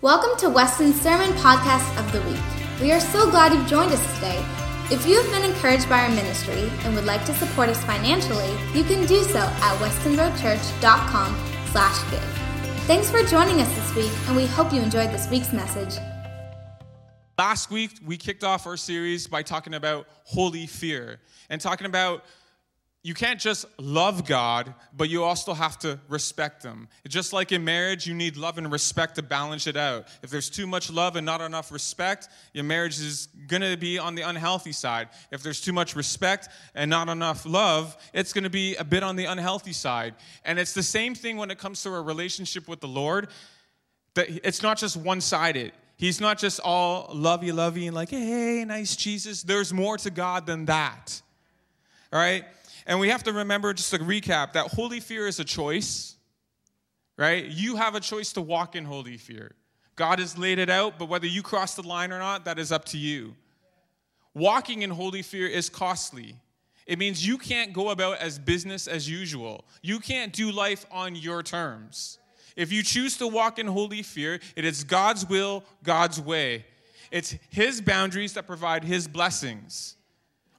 Welcome to Weston's Sermon Podcast of the Week. We are so glad you've joined us today. If you have been encouraged by our ministry and would like to support us financially, you can do so at westonroadchurch.com slash give. Thanks for joining us this week, and we hope you enjoyed this week's message. Last week, we kicked off our series by talking about holy fear and talking about you can't just love God, but you also have to respect Him. Just like in marriage, you need love and respect to balance it out. If there's too much love and not enough respect, your marriage is going to be on the unhealthy side. If there's too much respect and not enough love, it's going to be a bit on the unhealthy side. And it's the same thing when it comes to a relationship with the Lord. That it's not just one sided. He's not just all lovey, lovey, and like, hey, nice Jesus. There's more to God than that. All right? And we have to remember, just to recap, that holy fear is a choice, right? You have a choice to walk in holy fear. God has laid it out, but whether you cross the line or not, that is up to you. Walking in holy fear is costly. It means you can't go about as business as usual. You can't do life on your terms. If you choose to walk in holy fear, it is God's will, God's way. It's His boundaries that provide His blessings.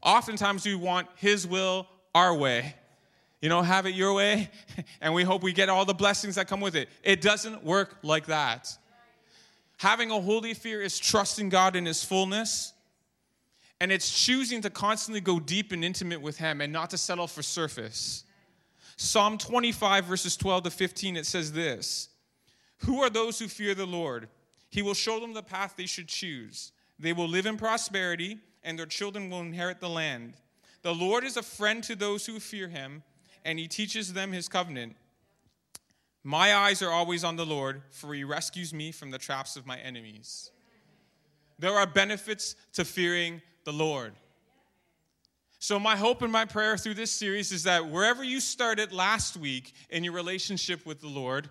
Oftentimes, we want His will, our way. You know, have it your way, and we hope we get all the blessings that come with it. It doesn't work like that. Having a holy fear is trusting God in His fullness, and it's choosing to constantly go deep and intimate with Him and not to settle for surface. Psalm 25, verses 12 to 15, it says this Who are those who fear the Lord? He will show them the path they should choose. They will live in prosperity, and their children will inherit the land. The Lord is a friend to those who fear him, and he teaches them his covenant. My eyes are always on the Lord, for he rescues me from the traps of my enemies. There are benefits to fearing the Lord. So, my hope and my prayer through this series is that wherever you started last week in your relationship with the Lord,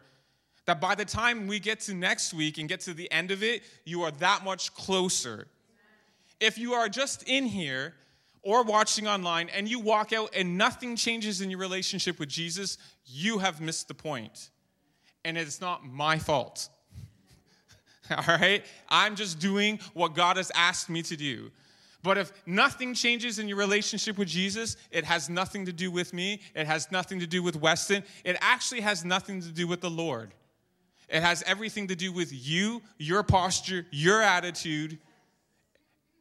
that by the time we get to next week and get to the end of it, you are that much closer. If you are just in here or watching online and you walk out and nothing changes in your relationship with Jesus, you have missed the point. And it's not my fault. All right? I'm just doing what God has asked me to do. But if nothing changes in your relationship with Jesus, it has nothing to do with me. It has nothing to do with Weston. It actually has nothing to do with the Lord. It has everything to do with you, your posture, your attitude,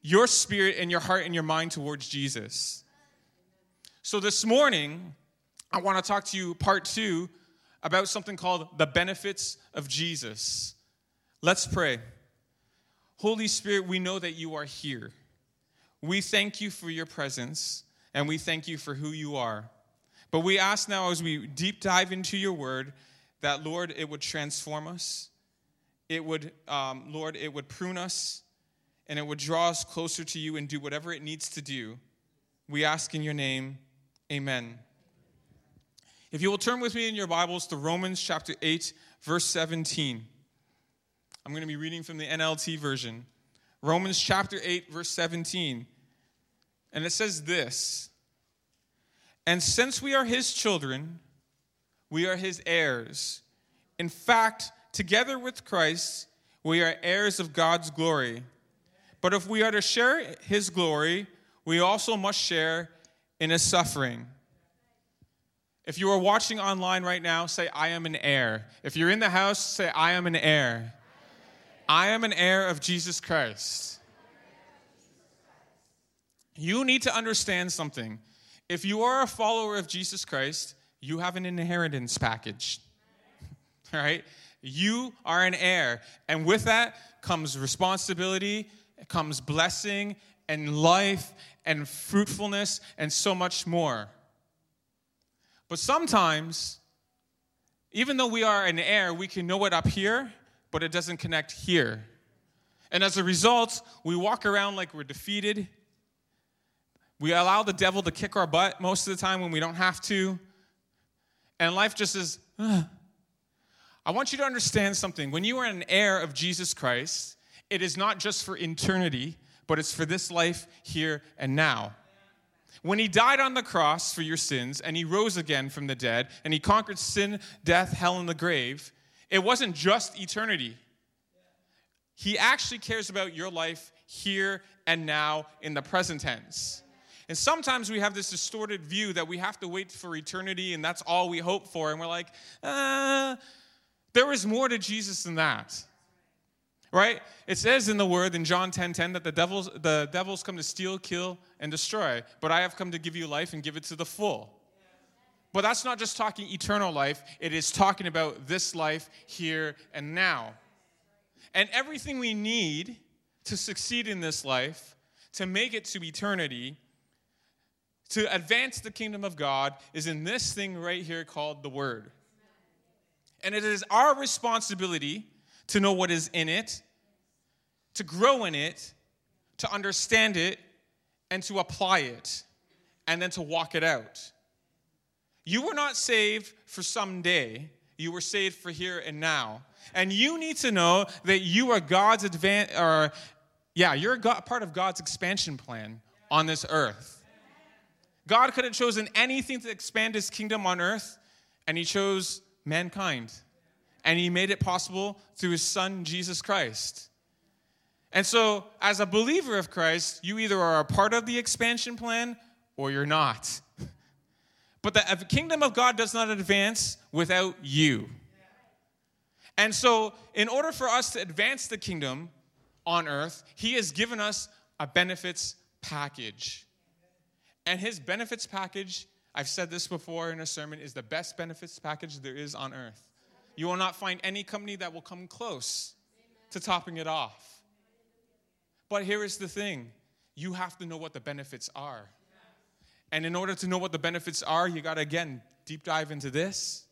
your spirit and your heart and your mind towards Jesus. So this morning, I want to talk to you, part two, about something called the benefits of Jesus. Let's pray. Holy Spirit, we know that you are here. We thank you for your presence and we thank you for who you are. But we ask now as we deep dive into your word that, Lord, it would transform us. It would, um, Lord, it would prune us and it would draw us closer to you and do whatever it needs to do. We ask in your name, amen. If you will turn with me in your Bibles to Romans chapter 8, verse 17. I'm going to be reading from the NLT version. Romans chapter 8, verse 17. And it says this And since we are his children, we are his heirs. In fact, together with Christ, we are heirs of God's glory. But if we are to share his glory, we also must share in his suffering. If you are watching online right now, say, I am an heir. If you're in the house, say, I am an heir. I am an heir of Jesus Christ. You need to understand something. If you are a follower of Jesus Christ, you have an inheritance package. All right? You are an heir. And with that comes responsibility comes blessing and life and fruitfulness and so much more. But sometimes, even though we are an heir, we can know it up here, but it doesn't connect here. And as a result, we walk around like we're defeated. We allow the devil to kick our butt most of the time when we don't have to. And life just is, Ugh. I want you to understand something. When you are an heir of Jesus Christ, it is not just for eternity, but it's for this life here and now. When he died on the cross for your sins and he rose again from the dead and he conquered sin, death, hell, and the grave, it wasn't just eternity. He actually cares about your life here and now in the present tense. And sometimes we have this distorted view that we have to wait for eternity and that's all we hope for. And we're like, uh, there is more to Jesus than that. Right? It says in the word in John 10 10 that the devils, the devils come to steal, kill, and destroy. But I have come to give you life and give it to the full. But that's not just talking eternal life, it is talking about this life here and now. And everything we need to succeed in this life, to make it to eternity, to advance the kingdom of God is in this thing right here called the Word. And it is our responsibility to know what is in it, to grow in it, to understand it, and to apply it, and then to walk it out. You were not saved for someday, you were saved for here and now. And you need to know that you are God's advance, or yeah, you're God, part of God's expansion plan on this earth. God could have chosen anything to expand his kingdom on earth, and he chose mankind. And he made it possible through his son, Jesus Christ. And so, as a believer of Christ, you either are a part of the expansion plan or you're not. But uh, the kingdom of God does not advance without you. And so, in order for us to advance the kingdom on earth, he has given us a benefits package. And his benefits package, I've said this before in a sermon, is the best benefits package there is on earth. You will not find any company that will come close to topping it off. But here is the thing you have to know what the benefits are. And in order to know what the benefits are, you got to, again, deep dive into this.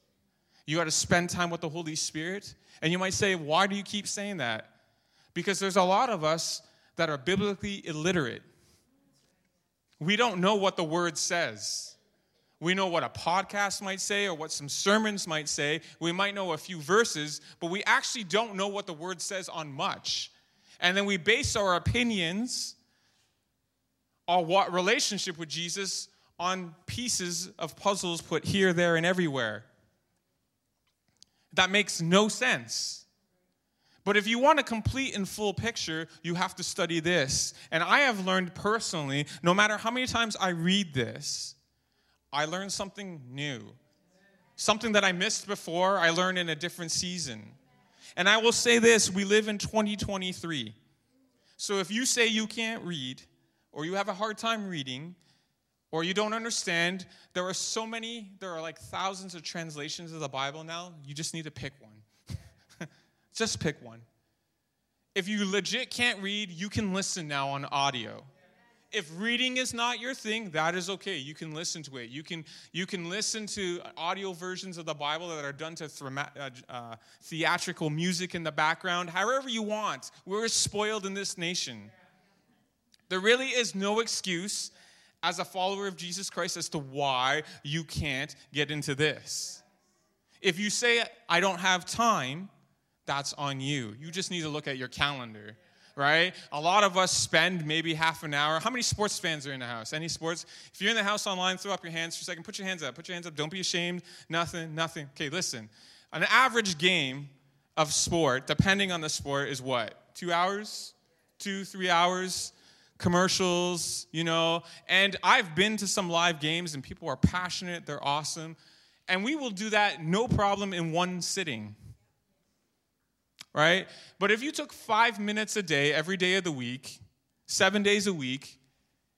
You got to spend time with the Holy Spirit. And you might say, why do you keep saying that? Because there's a lot of us that are biblically illiterate. We don't know what the word says. We know what a podcast might say or what some sermons might say. We might know a few verses, but we actually don't know what the word says on much. And then we base our opinions on what relationship with Jesus on pieces of puzzles put here, there, and everywhere. That makes no sense. But if you want a complete and full picture, you have to study this. And I have learned personally, no matter how many times I read this, I learn something new. Something that I missed before, I learned in a different season. And I will say this we live in 2023. So if you say you can't read, or you have a hard time reading, or you don't understand, there are so many, there are like thousands of translations of the Bible now, you just need to pick one. Just pick one. If you legit can't read, you can listen now on audio. If reading is not your thing, that is okay. You can listen to it. You can, you can listen to audio versions of the Bible that are done to uh, uh, theatrical music in the background, however you want. We're spoiled in this nation. There really is no excuse as a follower of Jesus Christ as to why you can't get into this. If you say, I don't have time, that's on you. You just need to look at your calendar, right? A lot of us spend maybe half an hour. How many sports fans are in the house? Any sports? If you're in the house online, throw up your hands for a second. Put your hands up. Put your hands up. Don't be ashamed. Nothing, nothing. Okay, listen. An average game of sport, depending on the sport, is what? Two hours? Two, three hours? Commercials, you know? And I've been to some live games and people are passionate, they're awesome. And we will do that no problem in one sitting right? But if you took five minutes a day, every day of the week, seven days a week,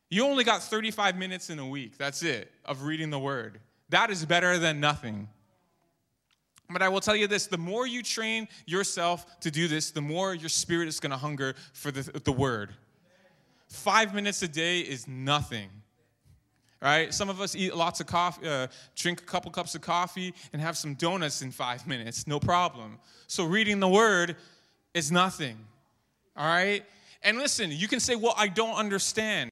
you only got 35 minutes in a week. That's it, of reading the word. That is better than nothing. But I will tell you this the more you train yourself to do this, the more your spirit is going to hunger for the, the word. Five minutes a day is nothing right? Some of us eat lots of coffee, uh, drink a couple cups of coffee, and have some donuts in five minutes, no problem. So reading the word is nothing, all right? And listen, you can say, well, I don't understand.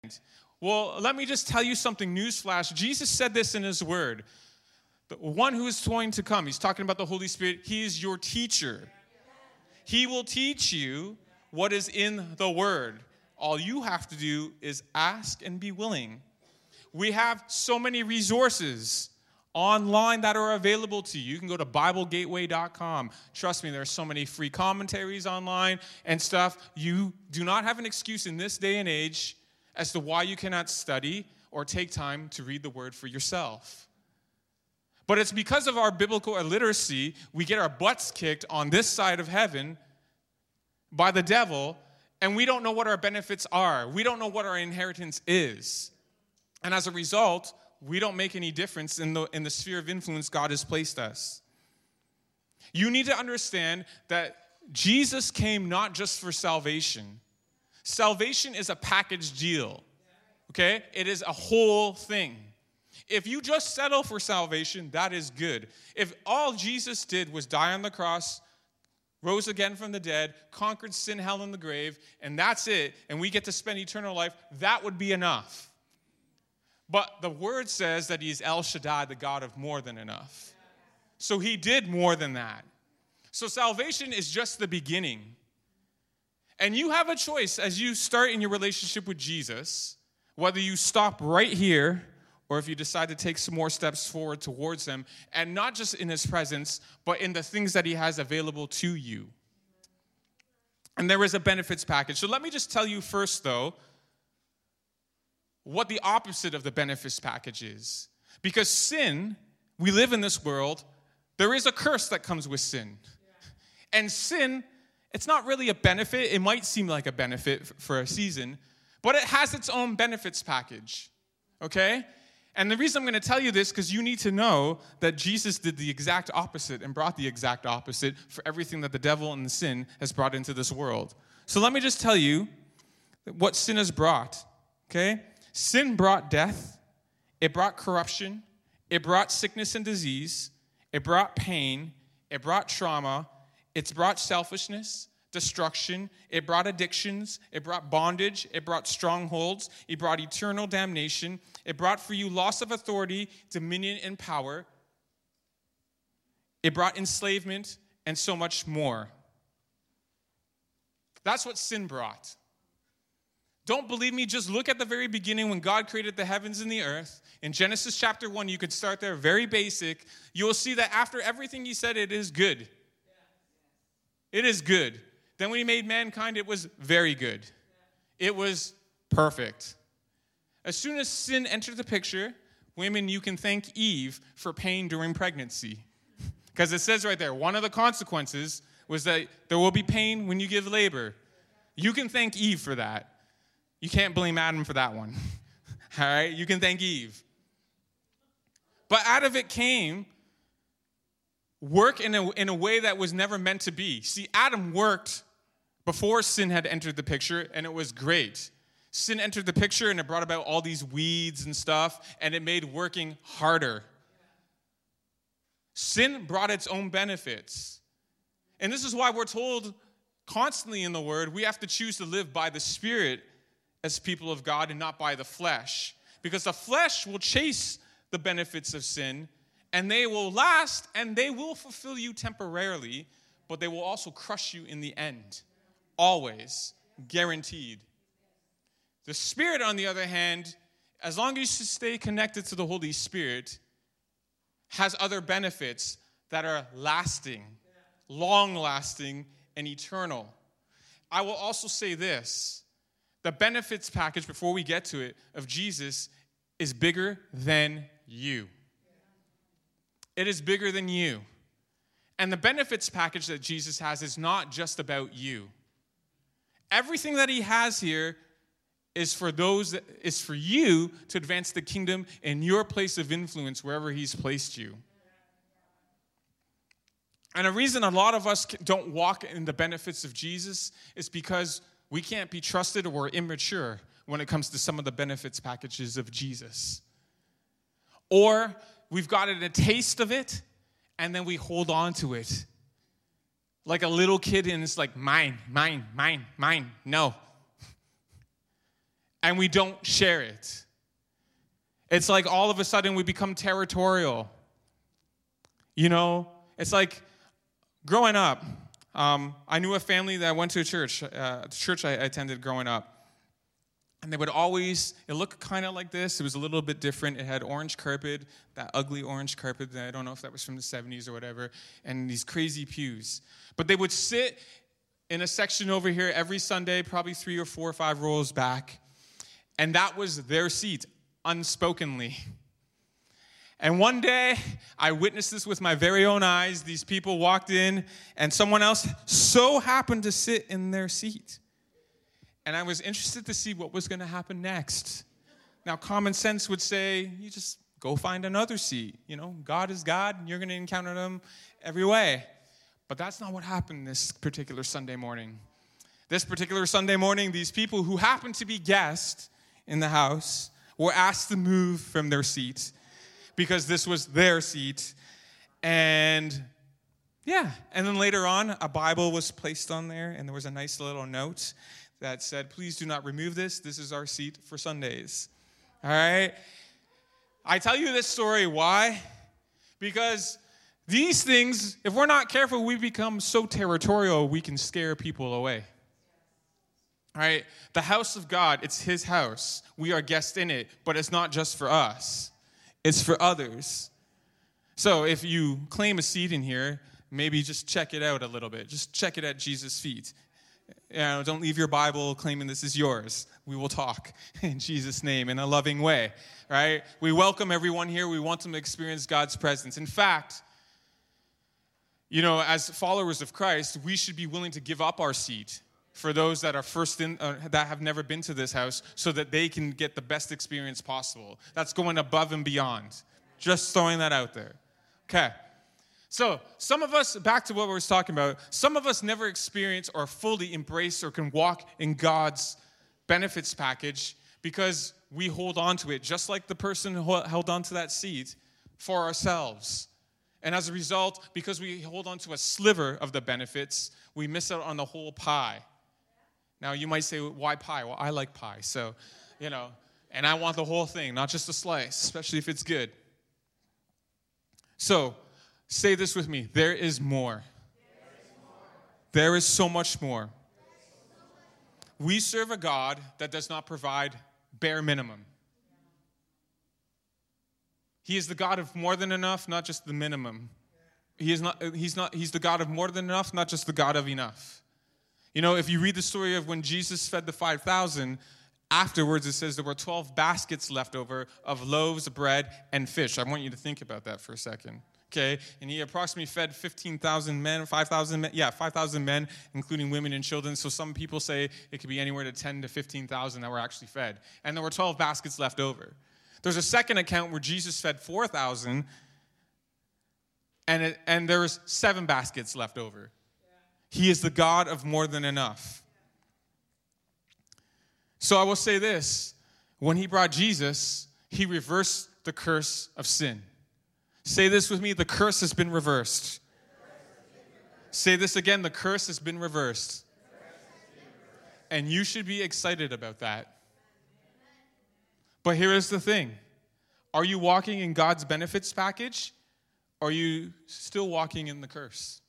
Well, let me just tell you something newsflash. Jesus said this in his word. The one who is going to come, he's talking about the Holy Spirit, he is your teacher. He will teach you what is in the word. All you have to do is ask and be willing we have so many resources online that are available to you. You can go to BibleGateway.com. Trust me, there are so many free commentaries online and stuff. You do not have an excuse in this day and age as to why you cannot study or take time to read the word for yourself. But it's because of our biblical illiteracy, we get our butts kicked on this side of heaven by the devil, and we don't know what our benefits are. We don't know what our inheritance is. And as a result, we don't make any difference in the, in the sphere of influence God has placed us. You need to understand that Jesus came not just for salvation, salvation is a package deal, okay? It is a whole thing. If you just settle for salvation, that is good. If all Jesus did was die on the cross, rose again from the dead, conquered sin, hell, and the grave, and that's it, and we get to spend eternal life, that would be enough. But the word says that he's El Shaddai, the God of more than enough. So he did more than that. So salvation is just the beginning. And you have a choice as you start in your relationship with Jesus, whether you stop right here or if you decide to take some more steps forward towards him, and not just in his presence, but in the things that he has available to you. And there is a benefits package. So let me just tell you first, though, what the opposite of the benefits package is. Because sin, we live in this world, there is a curse that comes with sin. And sin, it's not really a benefit. It might seem like a benefit for a season, but it has its own benefits package. Okay? And the reason I'm going to tell you this because you need to know that Jesus did the exact opposite and brought the exact opposite for everything that the devil and the sin has brought into this world. So let me just tell you what sin has brought. Okay? Sin brought death, it brought corruption, it brought sickness and disease, it brought pain, it brought trauma, it's brought selfishness, destruction, it brought addictions, it brought bondage, it brought strongholds, it brought eternal damnation, it brought for you loss of authority, dominion, and power. It brought enslavement and so much more. That's what sin brought. Don't believe me? Just look at the very beginning when God created the heavens and the earth. In Genesis chapter 1, you could start there, very basic. You will see that after everything He said, it is good. It is good. Then when He made mankind, it was very good. It was perfect. As soon as sin entered the picture, women, you can thank Eve for pain during pregnancy. Because it says right there, one of the consequences was that there will be pain when you give labor. You can thank Eve for that. You can't blame Adam for that one. All right? You can thank Eve. But out of it came work in a, in a way that was never meant to be. See, Adam worked before sin had entered the picture, and it was great. Sin entered the picture, and it brought about all these weeds and stuff, and it made working harder. Sin brought its own benefits. And this is why we're told constantly in the Word we have to choose to live by the Spirit as people of God and not by the flesh. Because the flesh will chase the benefits of sin and they will last and they will fulfill you temporarily, but they will also crush you in the end. Always. Guaranteed. The Spirit, on the other hand, as long as you stay connected to the Holy Spirit, has other benefits that are lasting, long lasting, and eternal. I will also say this the benefits package, before we get to it, of Jesus is bigger than you. It is bigger than you. And the benefits package that Jesus has is not just about you. Everything that he has here is for those is for you to advance the kingdom in your place of influence wherever he's placed you. And a reason a lot of us don't walk in the benefits of Jesus is because we can't be trusted or immature when it comes to some of the benefits packages of Jesus. Or we've gotten a taste of it and then we hold on to it. Like a little kid, and it's like, mine, mine, mine, mine, no. And we don't share it. It's like all of a sudden we become territorial. You know, it's like growing up, um, I knew a family that went to a church, uh, the church I attended growing up. And they would always, it looked kind of like this. It was a little bit different. It had orange carpet, that ugly orange carpet. That I don't know if that was from the 70s or whatever, and these crazy pews. But they would sit in a section over here every Sunday, probably three or four or five rows back. And that was their seat, unspokenly. And one day, I witnessed this with my very own eyes. These people walked in, and someone else so happened to sit in their seat. And I was interested to see what was going to happen next. Now, common sense would say, you just go find another seat. You know, God is God, and you're going to encounter them every way. But that's not what happened this particular Sunday morning. This particular Sunday morning, these people who happened to be guests in the house were asked to move from their seat because this was their seat. And yeah, and then later on, a Bible was placed on there, and there was a nice little note that said, Please do not remove this. This is our seat for Sundays. All right? I tell you this story, why? Because these things, if we're not careful, we become so territorial we can scare people away. All right? The house of God, it's His house. We are guests in it, but it's not just for us, it's for others. So if you claim a seat in here, maybe just check it out a little bit. Just check it at Jesus' feet. You know, don't leave your Bible claiming this is yours. We will talk in Jesus' name in a loving way, right? We welcome everyone here. We want them to experience God's presence. In fact, you know, as followers of Christ, we should be willing to give up our seat for those that are first in, uh, that have never been to this house so that they can get the best experience possible. That's going above and beyond. Just throwing that out there. Okay. So, some of us, back to what we were talking about, some of us never experience or fully embrace or can walk in God's benefits package because we hold on to it, just like the person who held on to that seat for ourselves. And as a result, because we hold on to a sliver of the benefits, we miss out on the whole pie. Now, you might say, why pie? Well, I like pie. So, you know, and I want the whole thing, not just a slice, especially if it's good. So, say this with me there is more. There is so much more. We serve a God that does not provide bare minimum. He is the God of more than enough, not just the minimum. He is not, he's, not, he's the God of more than enough, not just the God of enough. You know, if you read the story of when Jesus fed the 5,000, afterwards it says there were 12 baskets left over of loaves, bread, and fish. I want you to think about that for a second. Okay, and he approximately fed 15,000 men, 5,000 men, yeah, 5,000 men, including women and children. So some people say it could be anywhere to 10 to 15,000 that were actually fed. And there were 12 baskets left over. There's a second account where Jesus fed 4,000 and, it, and there's seven baskets left over. He is the God of more than enough. So I will say this when he brought Jesus, he reversed the curse of sin. Say this with me the curse has been reversed. Say this again the curse has been reversed. And you should be excited about that. But here is the thing Are you walking in God's benefits package? Or are you still walking in the curse?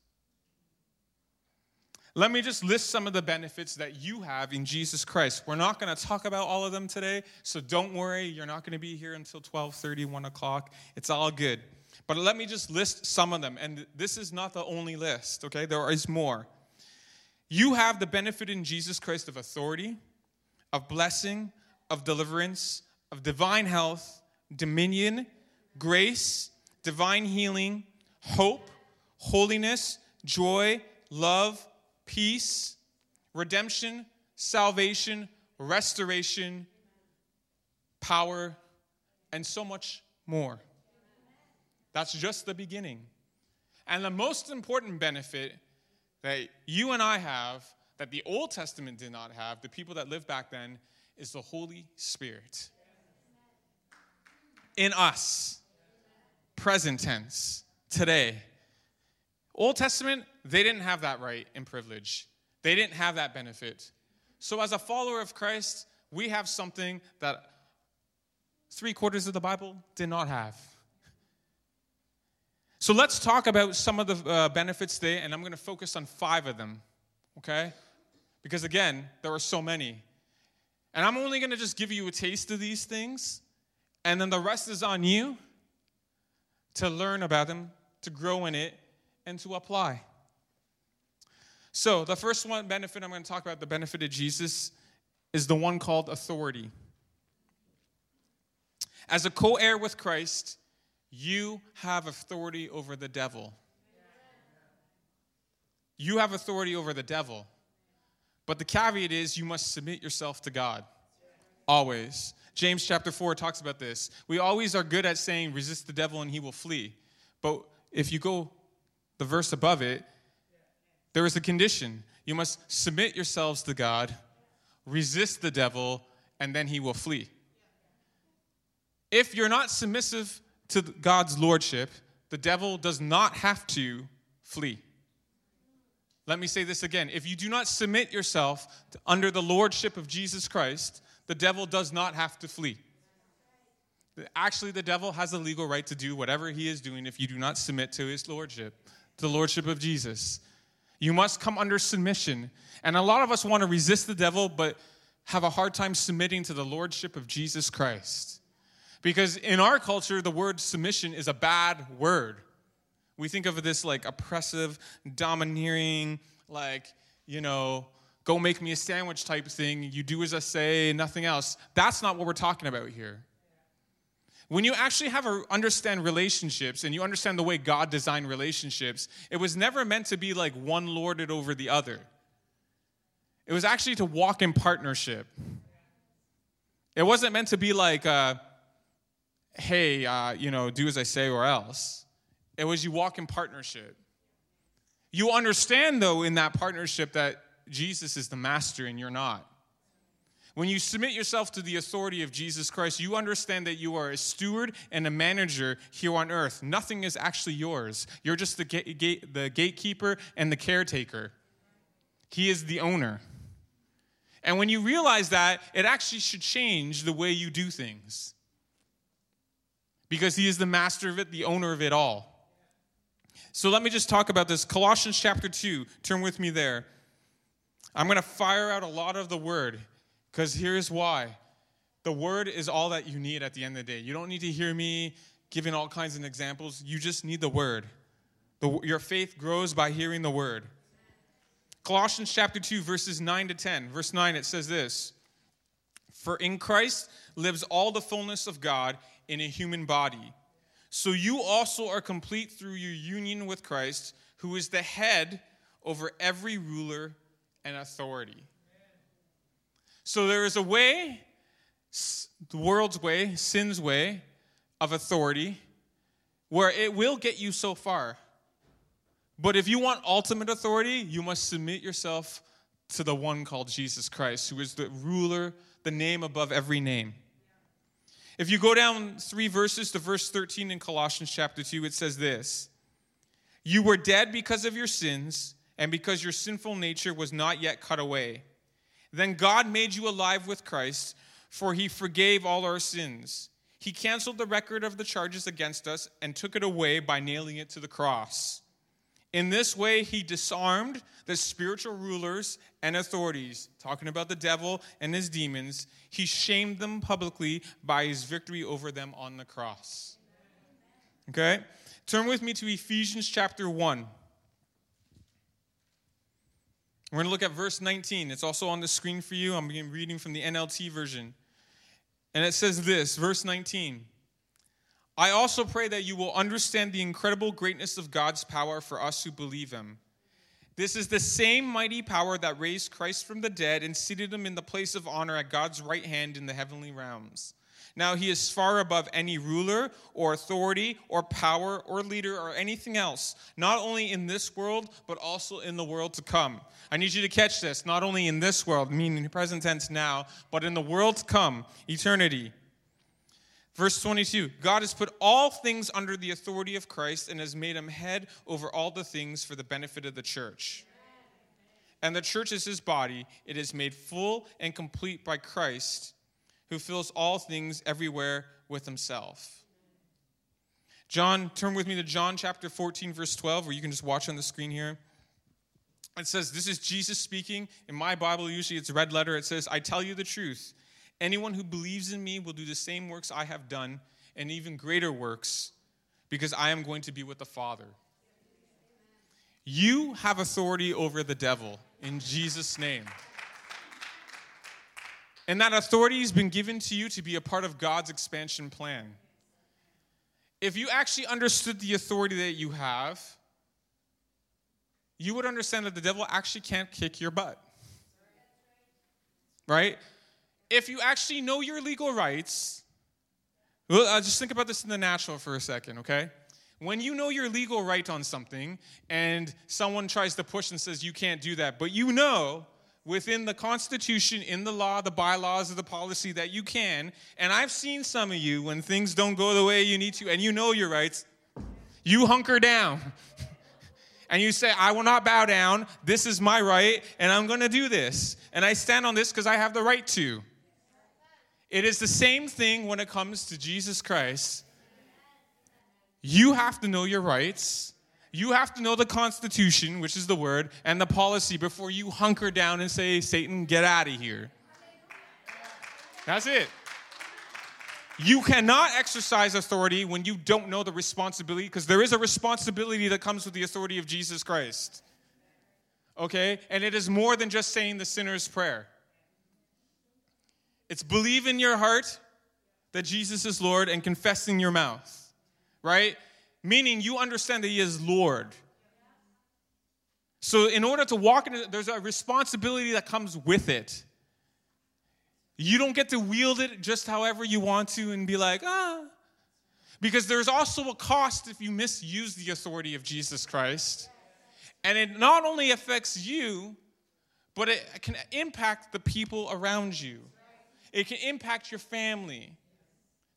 Let me just list some of the benefits that you have in Jesus Christ. We're not going to talk about all of them today, so don't worry. You're not going to be here until 12:30, 1 o'clock. It's all good. But let me just list some of them. And this is not the only list, okay? There is more. You have the benefit in Jesus Christ of authority, of blessing, of deliverance, of divine health, dominion, grace, divine healing, hope, holiness, joy, love, peace, redemption, salvation, restoration, power, and so much more. That's just the beginning. And the most important benefit that you and I have, that the Old Testament did not have, the people that lived back then, is the Holy Spirit in us, present tense, today. Old Testament, they didn't have that right and privilege. They didn't have that benefit. So, as a follower of Christ, we have something that three quarters of the Bible did not have. So, let's talk about some of the uh, benefits today, and I'm going to focus on five of them, okay? Because again, there are so many. And I'm only going to just give you a taste of these things, and then the rest is on you to learn about them, to grow in it, and to apply. So, the first one benefit I'm going to talk about, the benefit of Jesus, is the one called authority. As a co heir with Christ, you have authority over the devil. You have authority over the devil. But the caveat is you must submit yourself to God. Always. James chapter 4 talks about this. We always are good at saying, resist the devil and he will flee. But if you go the verse above it, there is a condition. You must submit yourselves to God, resist the devil, and then he will flee. If you're not submissive to God's lordship, the devil does not have to flee. Let me say this again. If you do not submit yourself to, under the lordship of Jesus Christ, the devil does not have to flee. Actually, the devil has a legal right to do whatever he is doing if you do not submit to his lordship, the lordship of Jesus. You must come under submission. And a lot of us want to resist the devil, but have a hard time submitting to the lordship of Jesus Christ. Because in our culture, the word submission is a bad word. We think of this like oppressive, domineering, like, you know, go make me a sandwich type thing. You do as I say, nothing else. That's not what we're talking about here. When you actually have a understand relationships and you understand the way God designed relationships, it was never meant to be like one lorded over the other. It was actually to walk in partnership. It wasn't meant to be like, uh, hey, uh, you know, do as I say or else. It was you walk in partnership. You understand, though, in that partnership that Jesus is the master and you're not. When you submit yourself to the authority of Jesus Christ, you understand that you are a steward and a manager here on earth. Nothing is actually yours. You're just the, the gatekeeper and the caretaker. He is the owner. And when you realize that, it actually should change the way you do things. Because He is the master of it, the owner of it all. So let me just talk about this. Colossians chapter 2, turn with me there. I'm going to fire out a lot of the word because here's why. The word is all that you need at the end of the day. You don't need to hear me giving all kinds of examples. You just need the word. The, your faith grows by hearing the word. Colossians chapter 2, verses 9 to 10. Verse 9, it says this For in Christ lives all the fullness of God in a human body. So you also are complete through your union with Christ, who is the head over every ruler and authority. So there is a way, the world's way, sin's way of authority, where it will get you so far. But if you want ultimate authority, you must submit yourself to the one called Jesus Christ, who is the ruler, the name above every name. If you go down three verses to verse 13 in Colossians chapter 2, it says this You were dead because of your sins and because your sinful nature was not yet cut away. Then God made you alive with Christ, for he forgave all our sins. He canceled the record of the charges against us and took it away by nailing it to the cross. In this way, he disarmed the spiritual rulers and authorities, talking about the devil and his demons. He shamed them publicly by his victory over them on the cross. Okay? Turn with me to Ephesians chapter 1. We're going to look at verse 19. It's also on the screen for you. I'm reading from the NLT version. And it says this, verse 19. I also pray that you will understand the incredible greatness of God's power for us who believe him. This is the same mighty power that raised Christ from the dead and seated him in the place of honor at God's right hand in the heavenly realms. Now he is far above any ruler or authority or power or leader or anything else, not only in this world, but also in the world to come. I need you to catch this, not only in this world, meaning present tense now, but in the world to come, eternity. Verse 22 God has put all things under the authority of Christ and has made him head over all the things for the benefit of the church. And the church is his body, it is made full and complete by Christ who fills all things everywhere with himself. John, turn with me to John chapter 14, verse 12, where you can just watch on the screen here. It says, This is Jesus speaking. In my Bible, usually it's red letter. It says, I tell you the truth. Anyone who believes in me will do the same works I have done, and even greater works, because I am going to be with the Father. You have authority over the devil in Jesus' name. And that authority has been given to you to be a part of God's expansion plan. If you actually understood the authority that you have, you would understand that the devil actually can't kick your butt. Right? If you actually know your legal rights, well, uh, just think about this in the natural for a second, okay? When you know your legal right on something and someone tries to push and says you can't do that, but you know within the Constitution, in the law, the bylaws, of the policy that you can, and I've seen some of you when things don't go the way you need to and you know your rights, you hunker down. and you say, I will not bow down. This is my right, and I'm going to do this. And I stand on this because I have the right to. It is the same thing when it comes to Jesus Christ. You have to know your rights. You have to know the Constitution, which is the word, and the policy before you hunker down and say, Satan, get out of here. That's it. You cannot exercise authority when you don't know the responsibility, because there is a responsibility that comes with the authority of Jesus Christ. Okay? And it is more than just saying the sinner's prayer. It's believe in your heart that Jesus is Lord and confess in your mouth, right? Meaning you understand that He is Lord. So, in order to walk in it, there's a responsibility that comes with it. You don't get to wield it just however you want to and be like, ah. Because there's also a cost if you misuse the authority of Jesus Christ. And it not only affects you, but it can impact the people around you. It can impact your family.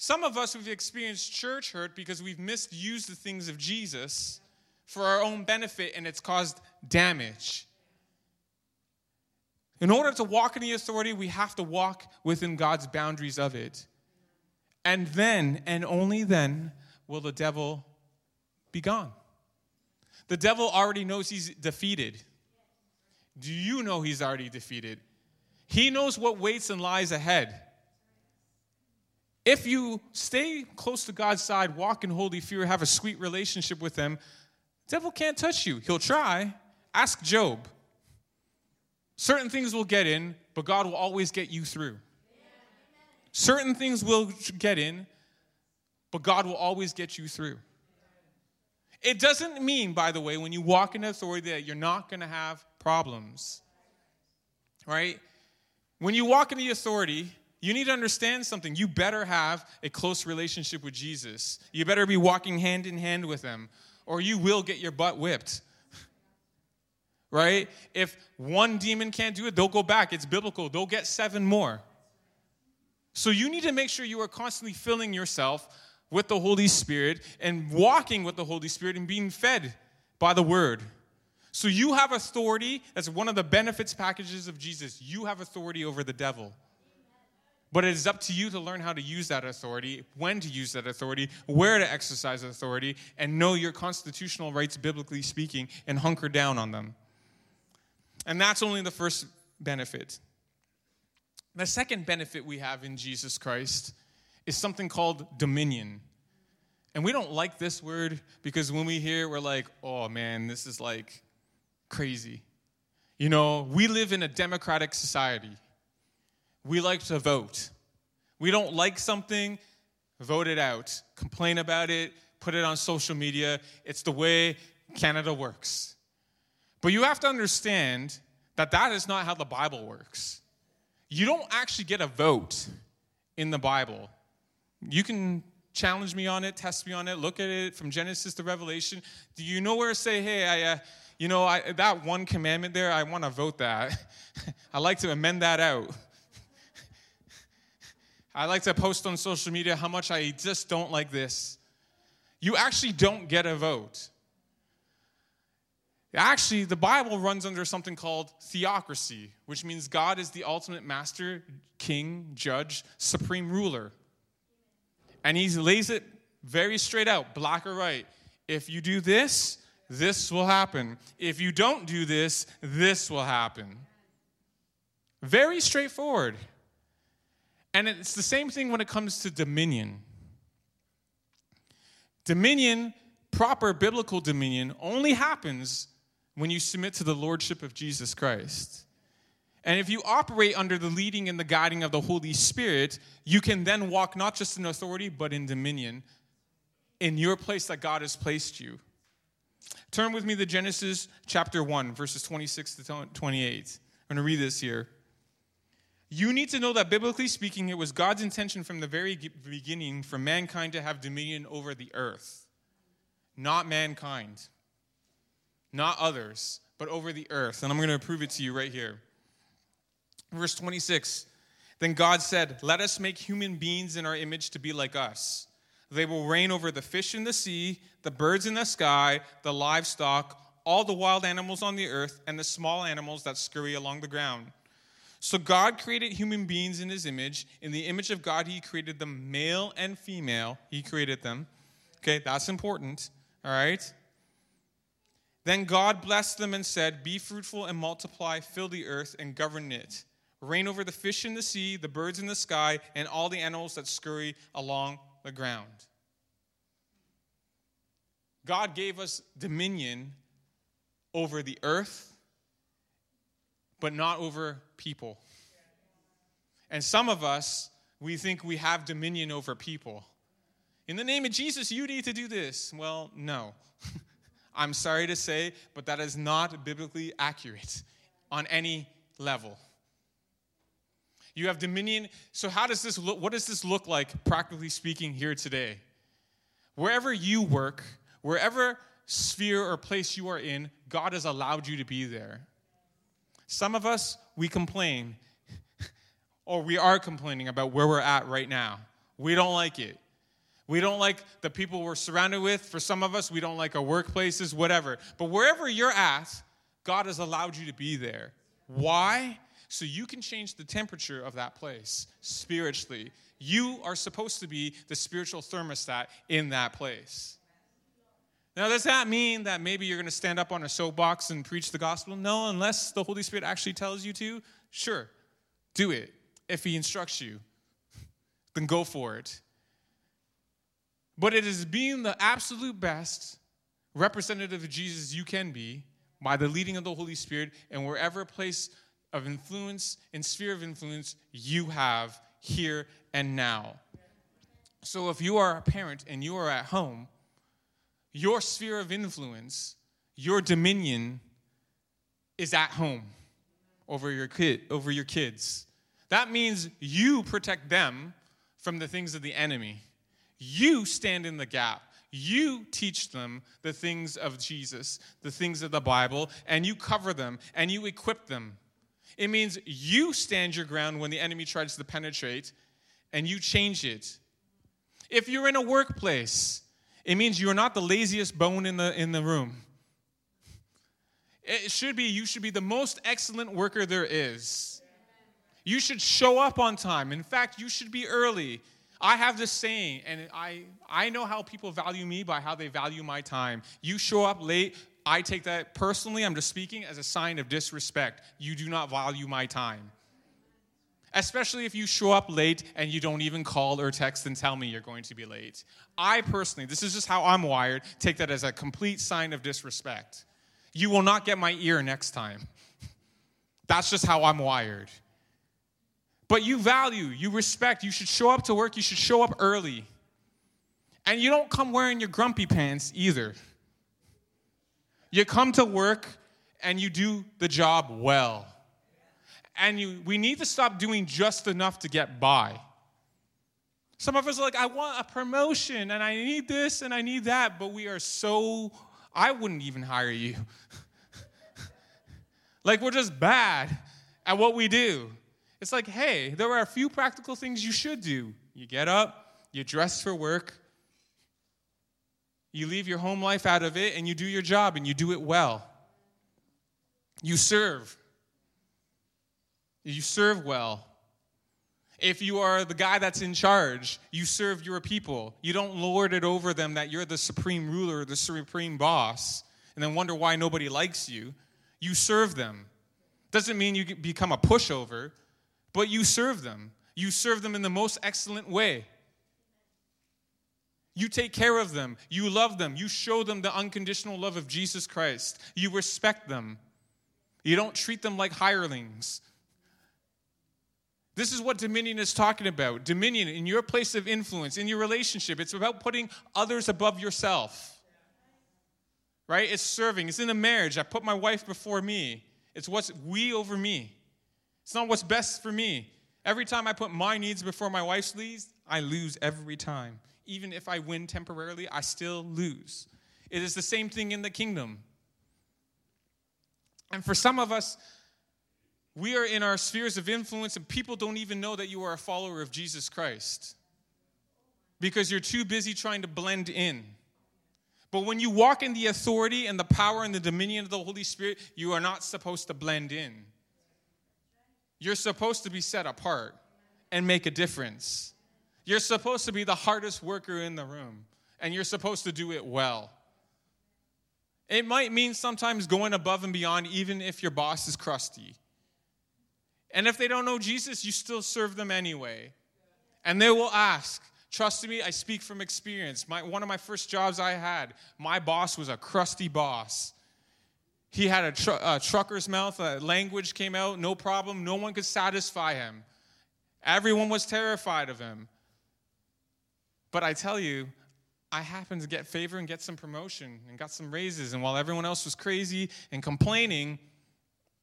Some of us have experienced church hurt because we've misused the things of Jesus for our own benefit and it's caused damage. In order to walk in the authority, we have to walk within God's boundaries of it. And then, and only then, will the devil be gone. The devil already knows he's defeated. Do you know he's already defeated? He knows what waits and lies ahead. If you stay close to God's side, walk in holy fear, have a sweet relationship with him, devil can't touch you. He'll try. Ask Job. Certain things will get in, but God will always get you through. Certain things will get in, but God will always get you through. It doesn't mean, by the way, when you walk in authority that you're not going to have problems. Right? When you walk in the authority, you need to understand something. You better have a close relationship with Jesus. You better be walking hand in hand with him, or you will get your butt whipped right? If one demon can't do it, they'll go back. It's biblical. They'll get seven more. So you need to make sure you are constantly filling yourself with the Holy Spirit and walking with the Holy Spirit and being fed by the Word. So you have authority. That's one of the benefits packages of Jesus. You have authority over the devil. But it is up to you to learn how to use that authority, when to use that authority, where to exercise authority, and know your constitutional rights, biblically speaking, and hunker down on them. And that's only the first benefit. The second benefit we have in Jesus Christ is something called dominion. And we don't like this word because when we hear it, we're like, oh man, this is like crazy. You know, we live in a democratic society. We like to vote. We don't like something, vote it out, complain about it, put it on social media. It's the way Canada works. But you have to understand that that is not how the Bible works. You don't actually get a vote in the Bible. You can challenge me on it, test me on it, look at it from Genesis to Revelation. Do you know where to say, hey, I, uh, you know, I, that one commandment there, I want to vote that. I like to amend that out. I like to post on social media how much I just don't like this. You actually don't get a vote. Actually, the Bible runs under something called theocracy, which means God is the ultimate master, king, judge, supreme ruler. And he lays it very straight out, black or white. If you do this, this will happen. If you don't do this, this will happen. Very straightforward. And it's the same thing when it comes to dominion. Dominion, proper biblical dominion, only happens when you submit to the lordship of Jesus Christ. And if you operate under the leading and the guiding of the Holy Spirit, you can then walk not just in authority, but in dominion in your place that God has placed you. Turn with me to Genesis chapter 1, verses 26 to 28. I'm going to read this here. You need to know that biblically speaking, it was God's intention from the very beginning for mankind to have dominion over the earth. Not mankind, not others, but over the earth. And I'm going to prove it to you right here. Verse 26 Then God said, Let us make human beings in our image to be like us. They will reign over the fish in the sea, the birds in the sky, the livestock, all the wild animals on the earth, and the small animals that scurry along the ground. So God created human beings in his image. In the image of God, he created them male and female. He created them. Okay, that's important. All right? Then God blessed them and said, Be fruitful and multiply, fill the earth and govern it. Reign over the fish in the sea, the birds in the sky, and all the animals that scurry along the ground. God gave us dominion over the earth, but not over people. And some of us, we think we have dominion over people. In the name of Jesus, you need to do this. Well, no. I'm sorry to say, but that is not biblically accurate on any level. You have dominion. So, how does this look? What does this look like, practically speaking, here today? Wherever you work, wherever sphere or place you are in, God has allowed you to be there. Some of us, we complain, or we are complaining about where we're at right now. We don't like it. We don't like the people we're surrounded with. For some of us, we don't like our workplaces, whatever. But wherever you're at, God has allowed you to be there. Why? So you can change the temperature of that place spiritually. You are supposed to be the spiritual thermostat in that place. Now, does that mean that maybe you're going to stand up on a soapbox and preach the gospel? No, unless the Holy Spirit actually tells you to. Sure, do it. If He instructs you, then go for it. But it is being the absolute best representative of Jesus you can be by the leading of the Holy Spirit and wherever place of influence and sphere of influence you have here and now. So if you are a parent and you are at home, your sphere of influence, your dominion is at home over your kid over your kids. That means you protect them from the things of the enemy. You stand in the gap. You teach them the things of Jesus, the things of the Bible, and you cover them and you equip them. It means you stand your ground when the enemy tries to penetrate and you change it. If you're in a workplace, it means you're not the laziest bone in the, in the room. It should be, you should be the most excellent worker there is. You should show up on time. In fact, you should be early. I have this saying, and I, I know how people value me by how they value my time. You show up late, I take that personally, I'm just speaking as a sign of disrespect. You do not value my time especially if you show up late and you don't even call or text and tell me you're going to be late. I personally, this is just how I'm wired, take that as a complete sign of disrespect. You will not get my ear next time. That's just how I'm wired. But you value, you respect, you should show up to work, you should show up early. And you don't come wearing your grumpy pants either. You come to work and you do the job well and you, we need to stop doing just enough to get by. Some of us are like, I want a promotion and I need this and I need that, but we are so, I wouldn't even hire you. like, we're just bad at what we do. It's like, hey, there are a few practical things you should do. You get up, you dress for work, you leave your home life out of it, and you do your job and you do it well. You serve. You serve well. If you are the guy that's in charge, you serve your people. You don't lord it over them that you're the supreme ruler, the supreme boss, and then wonder why nobody likes you. You serve them. Doesn't mean you become a pushover, but you serve them. You serve them in the most excellent way. You take care of them. You love them. You show them the unconditional love of Jesus Christ. You respect them. You don't treat them like hirelings. This is what dominion is talking about. Dominion in your place of influence, in your relationship. It's about putting others above yourself. Right? It's serving. It's in a marriage. I put my wife before me. It's what's we over me. It's not what's best for me. Every time I put my needs before my wife's needs, I lose every time. Even if I win temporarily, I still lose. It is the same thing in the kingdom. And for some of us, we are in our spheres of influence, and people don't even know that you are a follower of Jesus Christ because you're too busy trying to blend in. But when you walk in the authority and the power and the dominion of the Holy Spirit, you are not supposed to blend in. You're supposed to be set apart and make a difference. You're supposed to be the hardest worker in the room, and you're supposed to do it well. It might mean sometimes going above and beyond, even if your boss is crusty. And if they don't know Jesus, you still serve them anyway. And they will ask. Trust me, I speak from experience. My, one of my first jobs I had, my boss was a crusty boss. He had a, tr- a trucker's mouth, a language came out, no problem. No one could satisfy him. Everyone was terrified of him. But I tell you, I happened to get favor and get some promotion and got some raises. And while everyone else was crazy and complaining,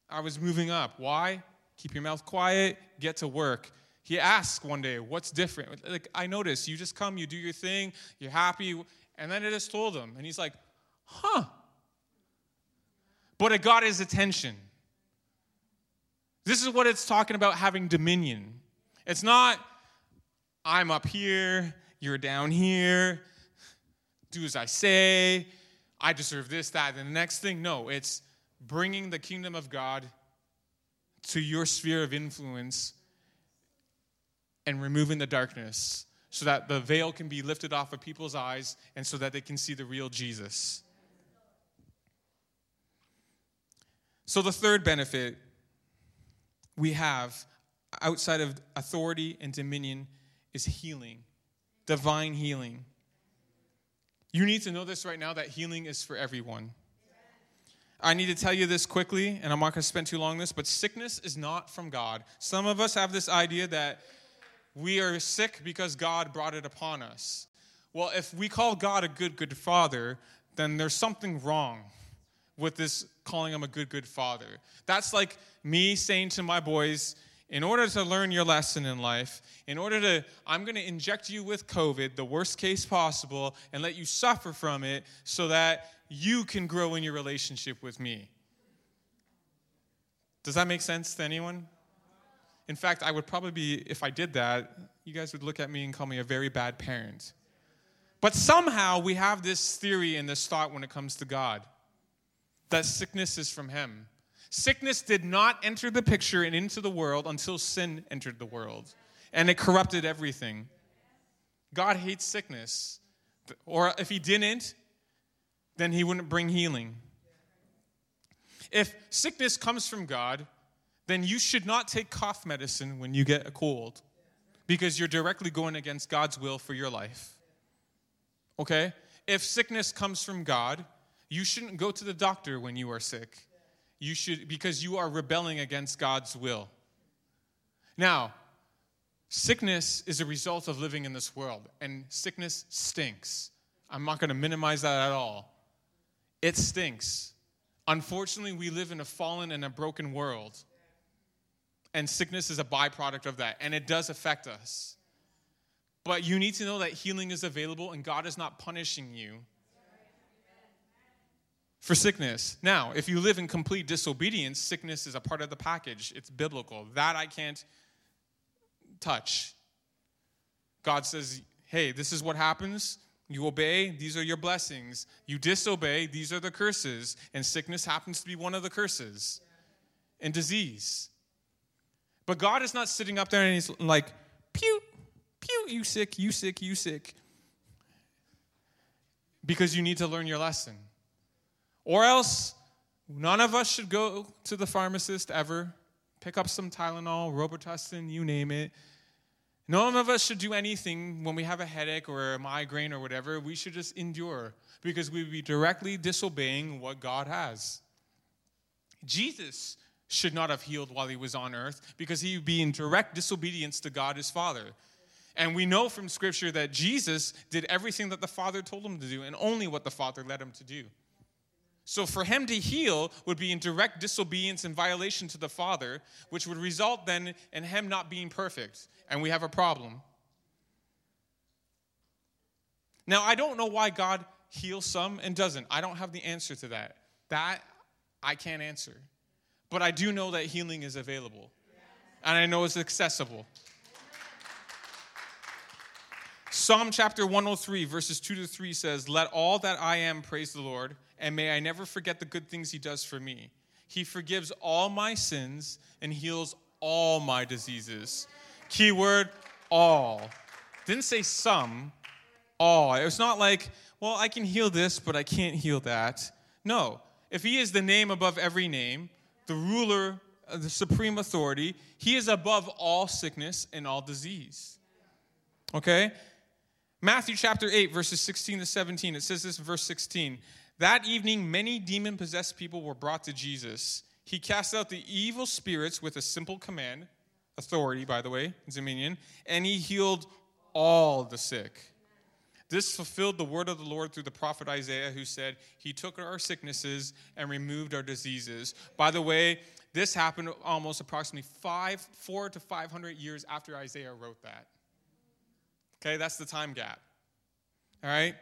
I was moving up. Why? Keep your mouth quiet, get to work. He asked one day, What's different? Like, I notice you just come, you do your thing, you're happy. And then I just told him. And he's like, Huh. But it got his attention. This is what it's talking about having dominion. It's not, I'm up here, you're down here, do as I say, I deserve this, that, and the next thing. No, it's bringing the kingdom of God to your sphere of influence and removing the darkness so that the veil can be lifted off of people's eyes and so that they can see the real Jesus. So, the third benefit we have outside of authority and dominion is healing, divine healing. You need to know this right now that healing is for everyone. I need to tell you this quickly, and I'm not going to spend too long on this, but sickness is not from God. Some of us have this idea that we are sick because God brought it upon us. Well, if we call God a good, good father, then there's something wrong with this calling him a good, good father. That's like me saying to my boys, in order to learn your lesson in life, in order to, I'm going to inject you with COVID, the worst case possible, and let you suffer from it so that you can grow in your relationship with me. Does that make sense to anyone? In fact, I would probably be, if I did that, you guys would look at me and call me a very bad parent. But somehow we have this theory and this thought when it comes to God that sickness is from Him. Sickness did not enter the picture and into the world until sin entered the world, and it corrupted everything. God hates sickness. Or if He didn't, then he wouldn't bring healing. If sickness comes from God, then you should not take cough medicine when you get a cold because you're directly going against God's will for your life. Okay? If sickness comes from God, you shouldn't go to the doctor when you are sick. You should because you are rebelling against God's will. Now, sickness is a result of living in this world, and sickness stinks. I'm not going to minimize that at all. It stinks. Unfortunately, we live in a fallen and a broken world. And sickness is a byproduct of that, and it does affect us. But you need to know that healing is available, and God is not punishing you for sickness. Now, if you live in complete disobedience, sickness is a part of the package. It's biblical. That I can't touch. God says, hey, this is what happens. You obey, these are your blessings. You disobey, these are the curses. And sickness happens to be one of the curses, and disease. But God is not sitting up there and He's like, pew, pew, you sick, you sick, you sick. Because you need to learn your lesson. Or else, none of us should go to the pharmacist ever, pick up some Tylenol, Robitussin, you name it, None of us should do anything when we have a headache or a migraine or whatever. We should just endure because we would be directly disobeying what God has. Jesus should not have healed while he was on earth because he would be in direct disobedience to God his Father. And we know from Scripture that Jesus did everything that the Father told him to do and only what the Father led him to do. So for him to heal would be in direct disobedience and violation to the Father, which would result then in him not being perfect. And we have a problem. Now, I don't know why God heals some and doesn't. I don't have the answer to that. That I can't answer. But I do know that healing is available. And I know it's accessible. Psalm chapter 103, verses 2 to 3 says, Let all that I am praise the Lord, and may I never forget the good things he does for me. He forgives all my sins and heals all my diseases. Keyword, all. Didn't say some, all. It was not like, well, I can heal this, but I can't heal that. No. If he is the name above every name, the ruler, uh, the supreme authority, he is above all sickness and all disease. Okay? Matthew chapter 8, verses 16 to 17, it says this in verse 16. That evening, many demon possessed people were brought to Jesus. He cast out the evil spirits with a simple command, authority, by the way, dominion, and he healed all the sick. This fulfilled the word of the Lord through the prophet Isaiah, who said, He took our sicknesses and removed our diseases. By the way, this happened almost approximately five, four to 500 years after Isaiah wrote that. Okay, that's the time gap. All right?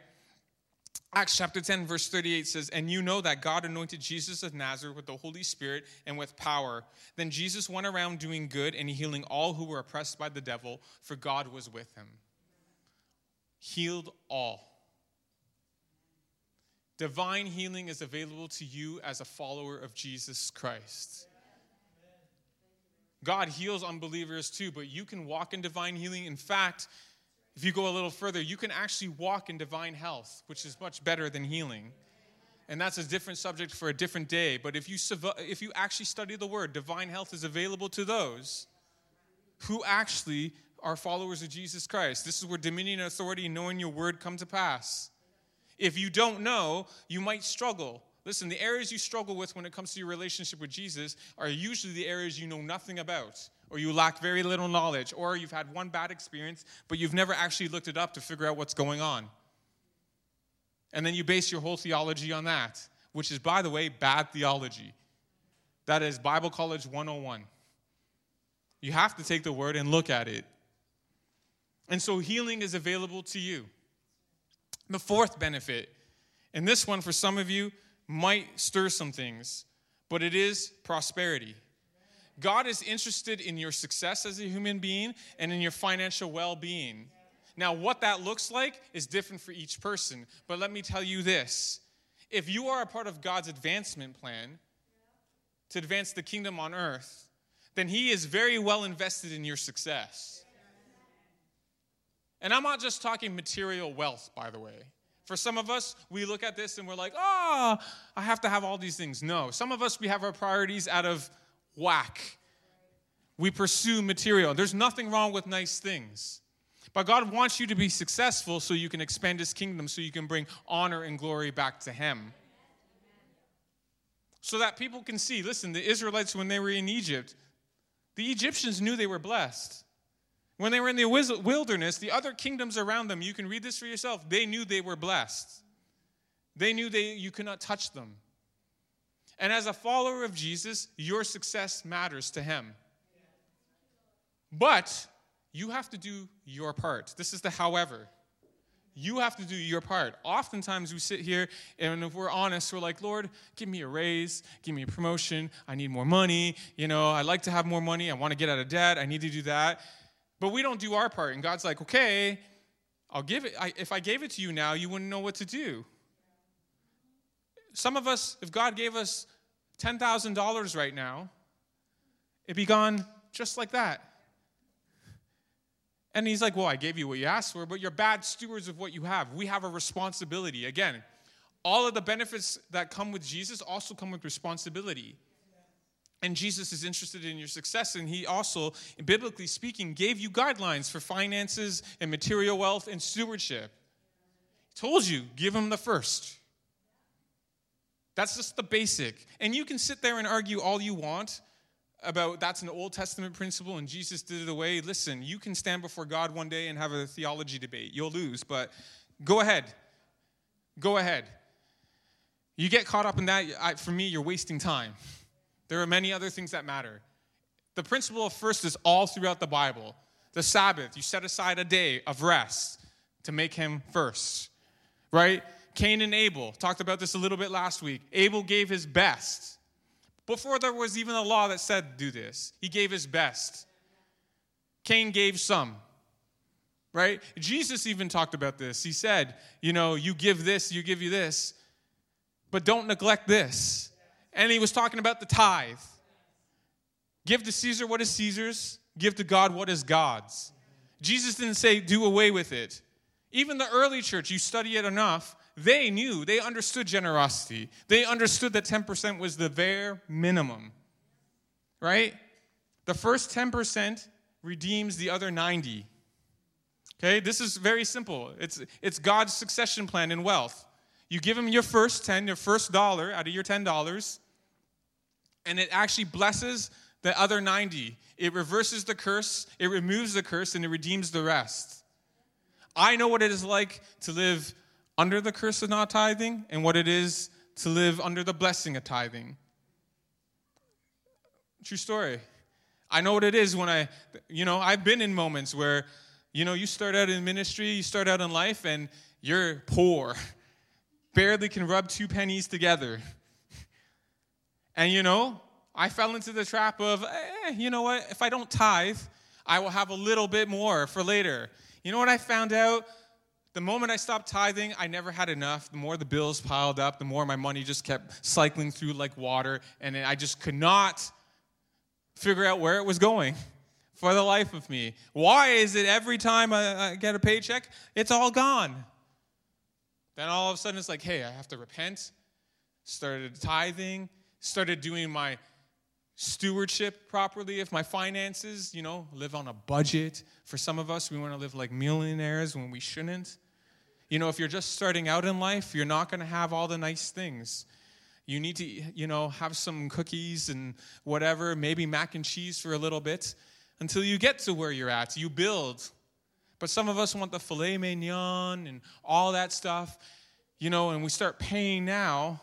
Acts chapter 10, verse 38 says, And you know that God anointed Jesus of Nazareth with the Holy Spirit and with power. Then Jesus went around doing good and healing all who were oppressed by the devil, for God was with him. Healed all. Divine healing is available to you as a follower of Jesus Christ. God heals unbelievers too, but you can walk in divine healing. In fact, if you go a little further, you can actually walk in divine health, which is much better than healing. And that's a different subject for a different day. But if you, if you actually study the word, divine health is available to those who actually are followers of Jesus Christ. This is where dominion and authority, knowing your word, come to pass. If you don't know, you might struggle. Listen, the areas you struggle with when it comes to your relationship with Jesus are usually the areas you know nothing about or you lack very little knowledge, or you've had one bad experience, but you've never actually looked it up to figure out what's going on. And then you base your whole theology on that, which is, by the way, bad theology. That is Bible College 101. You have to take the word and look at it. And so healing is available to you. The fourth benefit, and this one for some of you might stir some things, but it is prosperity. God is interested in your success as a human being and in your financial well being. Now, what that looks like is different for each person. But let me tell you this if you are a part of God's advancement plan to advance the kingdom on earth, then He is very well invested in your success. And I'm not just talking material wealth, by the way. For some of us, we look at this and we're like, oh, I have to have all these things. No. Some of us, we have our priorities out of whack. We pursue material. There's nothing wrong with nice things. But God wants you to be successful so you can expand His kingdom, so you can bring honor and glory back to Him. So that people can see listen, the Israelites, when they were in Egypt, the Egyptians knew they were blessed. When they were in the wilderness, the other kingdoms around them, you can read this for yourself, they knew they were blessed. They knew they, you could not touch them. And as a follower of Jesus, your success matters to him. But you have to do your part. This is the however. You have to do your part. Oftentimes we sit here and if we're honest, we're like, Lord, give me a raise, give me a promotion, I need more money, you know, I like to have more money, I want to get out of debt, I need to do that. But we don't do our part. And God's like, okay, I'll give it. I, if I gave it to you now, you wouldn't know what to do. Some of us, if God gave us $10,000 right now, it'd be gone just like that. And he's like, Well, I gave you what you asked for, but you're bad stewards of what you have. We have a responsibility. Again, all of the benefits that come with Jesus also come with responsibility. And Jesus is interested in your success, and he also, biblically speaking, gave you guidelines for finances and material wealth and stewardship. He told you, give him the first. That's just the basic. And you can sit there and argue all you want about that's an Old Testament principle and Jesus did it away. Listen, you can stand before God one day and have a theology debate. You'll lose, but go ahead. Go ahead. You get caught up in that, I, for me, you're wasting time. There are many other things that matter. The principle of first is all throughout the Bible. The Sabbath, you set aside a day of rest to make him first, right? Cain and Abel, talked about this a little bit last week. Abel gave his best. Before there was even a law that said do this, he gave his best. Cain gave some, right? Jesus even talked about this. He said, you know, you give this, you give you this, but don't neglect this. And he was talking about the tithe. Give to Caesar what is Caesar's, give to God what is God's. Jesus didn't say do away with it. Even the early church, you study it enough, they knew, they understood generosity. They understood that 10% was the bare minimum, right? The first 10% redeems the other 90. Okay, this is very simple. It's, it's God's succession plan in wealth. You give him your first 10, your first dollar out of your $10, and it actually blesses the other 90. It reverses the curse, it removes the curse, and it redeems the rest. I know what it is like to live under the curse of not tithing and what it is to live under the blessing of tithing. True story. I know what it is when I, you know, I've been in moments where, you know, you start out in ministry, you start out in life, and you're poor, barely can rub two pennies together. And, you know, I fell into the trap of, eh, you know what, if I don't tithe, I will have a little bit more for later. You know what I found out? The moment I stopped tithing, I never had enough. The more the bills piled up, the more my money just kept cycling through like water, and I just could not figure out where it was going for the life of me. Why is it every time I, I get a paycheck, it's all gone? Then all of a sudden it's like, hey, I have to repent. Started tithing, started doing my stewardship properly of my finances, you know, live on a budget. For some of us, we want to live like millionaires when we shouldn't. You know, if you're just starting out in life, you're not going to have all the nice things. You need to, you know, have some cookies and whatever, maybe mac and cheese for a little bit until you get to where you're at. You build. But some of us want the filet mignon and all that stuff, you know, and we start paying now.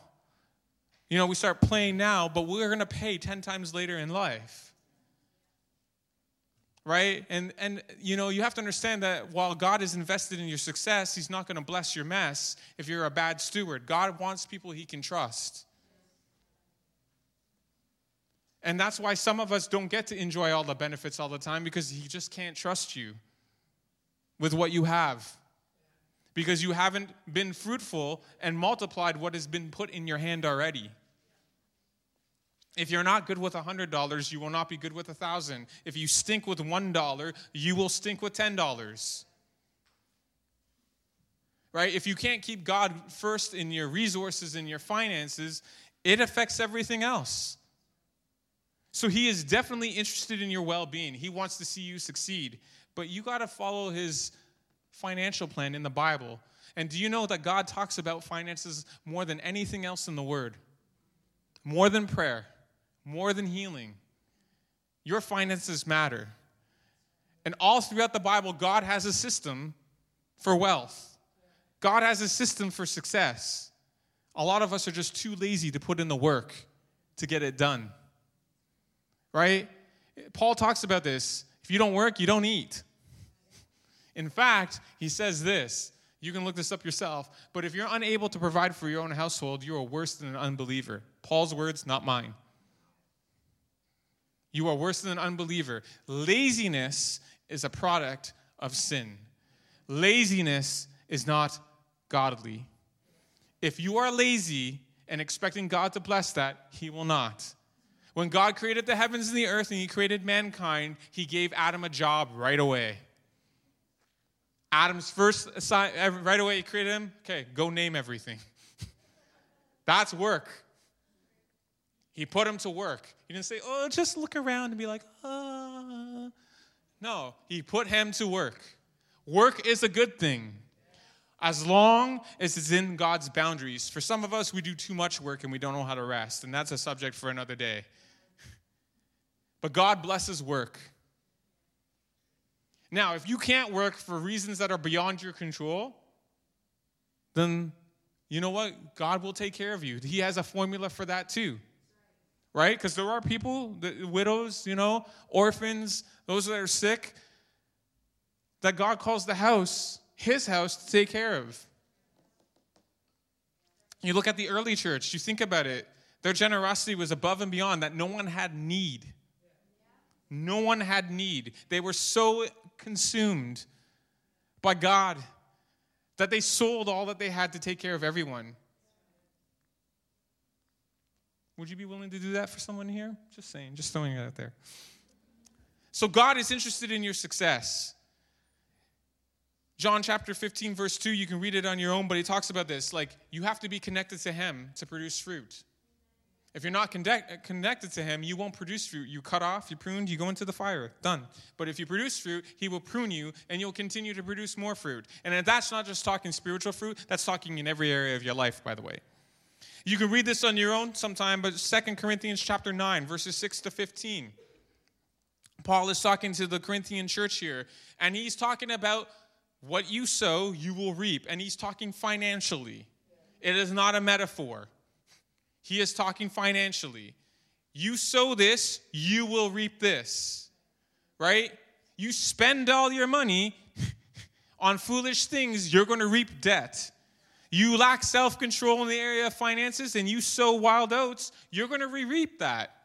You know, we start playing now, but we're going to pay 10 times later in life right? And and you know you have to understand that while god is invested in your success he's not going to bless your mess if you're a bad steward. God wants people he can trust. And that's why some of us don't get to enjoy all the benefits all the time because he just can't trust you with what you have. Because you haven't been fruitful and multiplied what has been put in your hand already if you're not good with $100, you will not be good with 1000 If you stink with $1, you will stink with $10. Right? If you can't keep God first in your resources and your finances, it affects everything else. So he is definitely interested in your well being. He wants to see you succeed. But you got to follow his financial plan in the Bible. And do you know that God talks about finances more than anything else in the Word? More than prayer more than healing. Your finances matter. And all throughout the Bible, God has a system for wealth, God has a system for success. A lot of us are just too lazy to put in the work to get it done. Right? Paul talks about this. If you don't work, you don't eat. In fact, he says this. You can look this up yourself. But if you're unable to provide for your own household, you are worse than an unbeliever. Paul's words, not mine. You are worse than an unbeliever. Laziness is a product of sin. Laziness is not godly. If you are lazy and expecting God to bless that, He will not. When God created the heavens and the earth and He created mankind, He gave Adam a job right away. Adam's first right away, He created him. Okay, go name everything. That's work. He put him to work. He didn't say, oh, just look around and be like, ah. No, he put him to work. Work is a good thing as long as it's in God's boundaries. For some of us, we do too much work and we don't know how to rest, and that's a subject for another day. But God blesses work. Now, if you can't work for reasons that are beyond your control, then you know what? God will take care of you. He has a formula for that too. Right? Because there are people, the widows, you know, orphans, those that are sick, that God calls the house his house to take care of. You look at the early church, you think about it, their generosity was above and beyond that no one had need. No one had need. They were so consumed by God that they sold all that they had to take care of everyone. Would you be willing to do that for someone here? Just saying, just throwing it out there. So, God is interested in your success. John chapter 15, verse 2, you can read it on your own, but he talks about this. Like, you have to be connected to him to produce fruit. If you're not connect, uh, connected to him, you won't produce fruit. You cut off, you pruned, you go into the fire. Done. But if you produce fruit, he will prune you and you'll continue to produce more fruit. And that's not just talking spiritual fruit, that's talking in every area of your life, by the way. You can read this on your own sometime, but Second Corinthians chapter 9, verses 6 to 15. Paul is talking to the Corinthian church here, and he's talking about what you sow, you will reap. And he's talking financially, it is not a metaphor. He is talking financially. You sow this, you will reap this. Right? You spend all your money on foolish things, you're going to reap debt. You lack self control in the area of finances and you sow wild oats, you're going to re reap that.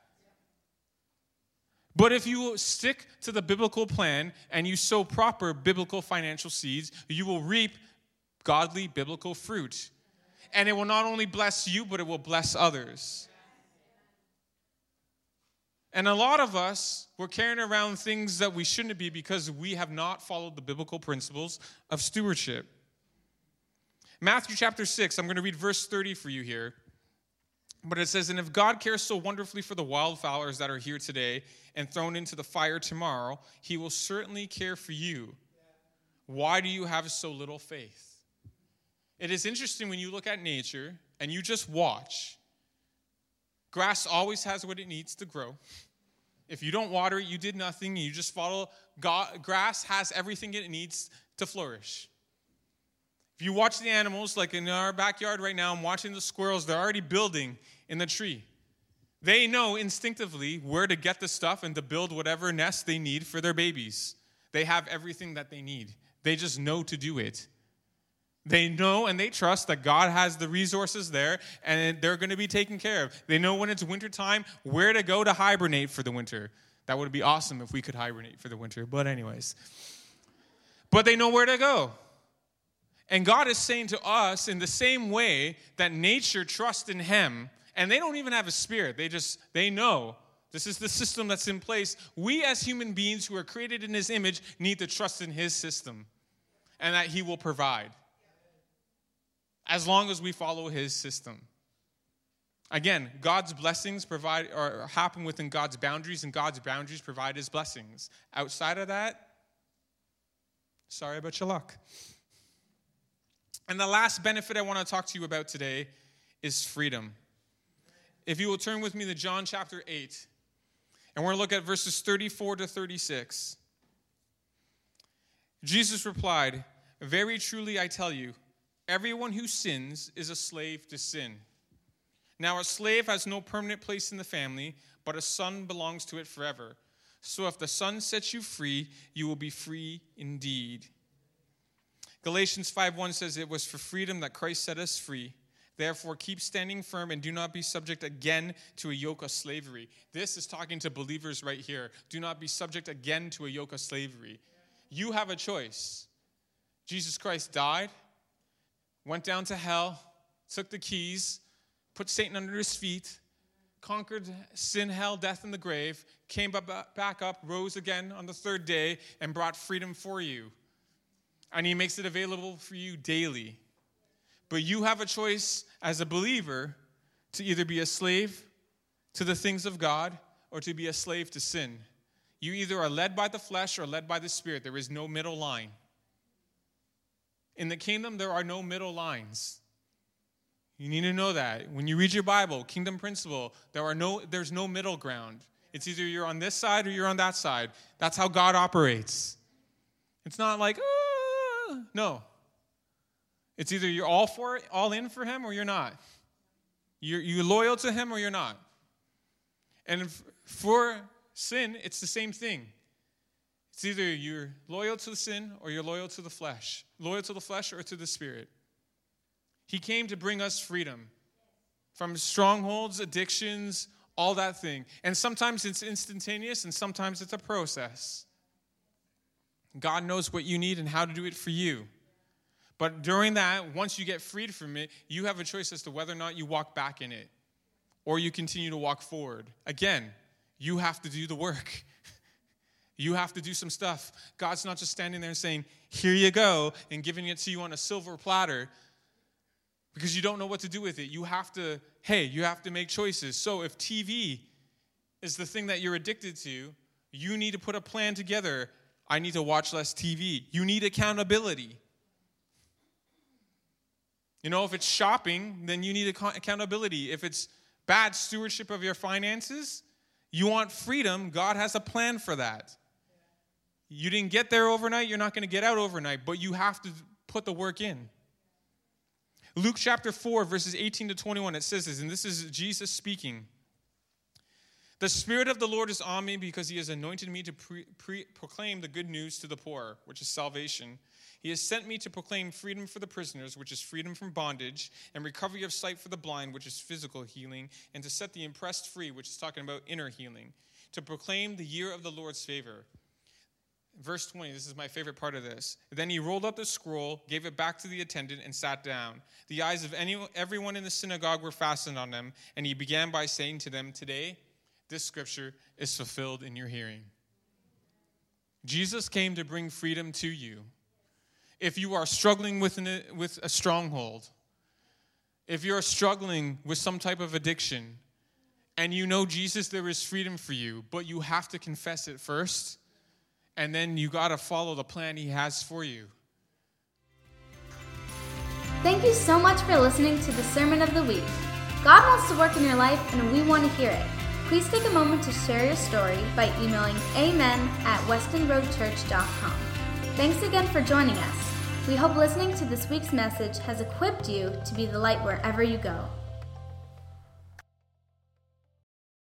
But if you stick to the biblical plan and you sow proper biblical financial seeds, you will reap godly biblical fruit. And it will not only bless you, but it will bless others. And a lot of us, we're carrying around things that we shouldn't be because we have not followed the biblical principles of stewardship. Matthew chapter 6, I'm going to read verse 30 for you here. But it says, And if God cares so wonderfully for the wildflowers that are here today and thrown into the fire tomorrow, he will certainly care for you. Why do you have so little faith? It is interesting when you look at nature and you just watch. Grass always has what it needs to grow. If you don't water it, you did nothing. You just follow. God, grass has everything it needs to flourish. If you watch the animals, like in our backyard right now, I'm watching the squirrels, they're already building in the tree. They know instinctively where to get the stuff and to build whatever nest they need for their babies. They have everything that they need. They just know to do it. They know and they trust that God has the resources there and they're going to be taken care of. They know when it's wintertime where to go to hibernate for the winter. That would be awesome if we could hibernate for the winter, but, anyways. But they know where to go. And God is saying to us in the same way that nature trusts in him and they don't even have a spirit. They just they know this is the system that's in place. We as human beings who are created in his image need to trust in his system and that he will provide. As long as we follow his system. Again, God's blessings provide or happen within God's boundaries, and God's boundaries provide his blessings. Outside of that, sorry about your luck. And the last benefit I want to talk to you about today is freedom. If you will turn with me to John chapter 8, and we're going to look at verses 34 to 36. Jesus replied, Very truly I tell you, everyone who sins is a slave to sin. Now, a slave has no permanent place in the family, but a son belongs to it forever. So if the son sets you free, you will be free indeed. Galatians 5:1 says it was for freedom that Christ set us free. Therefore, keep standing firm and do not be subject again to a yoke of slavery. This is talking to believers right here. Do not be subject again to a yoke of slavery. You have a choice. Jesus Christ died, went down to hell, took the keys, put Satan under his feet, conquered sin, hell, death, and the grave, came back up, rose again on the third day, and brought freedom for you and He makes it available for you daily. But you have a choice as a believer to either be a slave to the things of God or to be a slave to sin. You either are led by the flesh or led by the Spirit. There is no middle line. In the kingdom, there are no middle lines. You need to know that. When you read your Bible, kingdom principle, there are no, there's no middle ground. It's either you're on this side or you're on that side. That's how God operates. It's not like, oh, no. It's either you're all for it, all in for him, or you're not. You're, you're loyal to him or you're not. And for sin, it's the same thing. It's either you're loyal to the sin or you're loyal to the flesh, loyal to the flesh or to the spirit. He came to bring us freedom from strongholds, addictions, all that thing. And sometimes it's instantaneous and sometimes it's a process. God knows what you need and how to do it for you. But during that, once you get freed from it, you have a choice as to whether or not you walk back in it or you continue to walk forward. Again, you have to do the work. You have to do some stuff. God's not just standing there and saying, Here you go, and giving it to you on a silver platter because you don't know what to do with it. You have to, hey, you have to make choices. So if TV is the thing that you're addicted to, you need to put a plan together. I need to watch less TV. You need accountability. You know, if it's shopping, then you need accountability. If it's bad stewardship of your finances, you want freedom, God has a plan for that. You didn't get there overnight, you're not going to get out overnight, but you have to put the work in. Luke chapter 4, verses 18 to 21, it says this, and this is Jesus speaking. The Spirit of the Lord is on me because He has anointed me to pre- pre- proclaim the good news to the poor, which is salvation he has sent me to proclaim freedom for the prisoners, which is freedom from bondage, and recovery of sight for the blind, which is physical healing, and to set the impressed free, which is talking about inner healing, to proclaim the year of the Lord's favor. Verse 20, this is my favorite part of this. Then he rolled up the scroll, gave it back to the attendant, and sat down. The eyes of any, everyone in the synagogue were fastened on them, and he began by saying to them, Today, this scripture is fulfilled in your hearing. Jesus came to bring freedom to you if you are struggling with, an, with a stronghold, if you're struggling with some type of addiction, and you know Jesus, there is freedom for you, but you have to confess it first, and then you got to follow the plan He has for you. Thank you so much for listening to the Sermon of the Week. God wants to work in your life, and we want to hear it. Please take a moment to share your story by emailing amen at westonroadchurch.com. Thanks again for joining us. We hope listening to this week's message has equipped you to be the light wherever you go.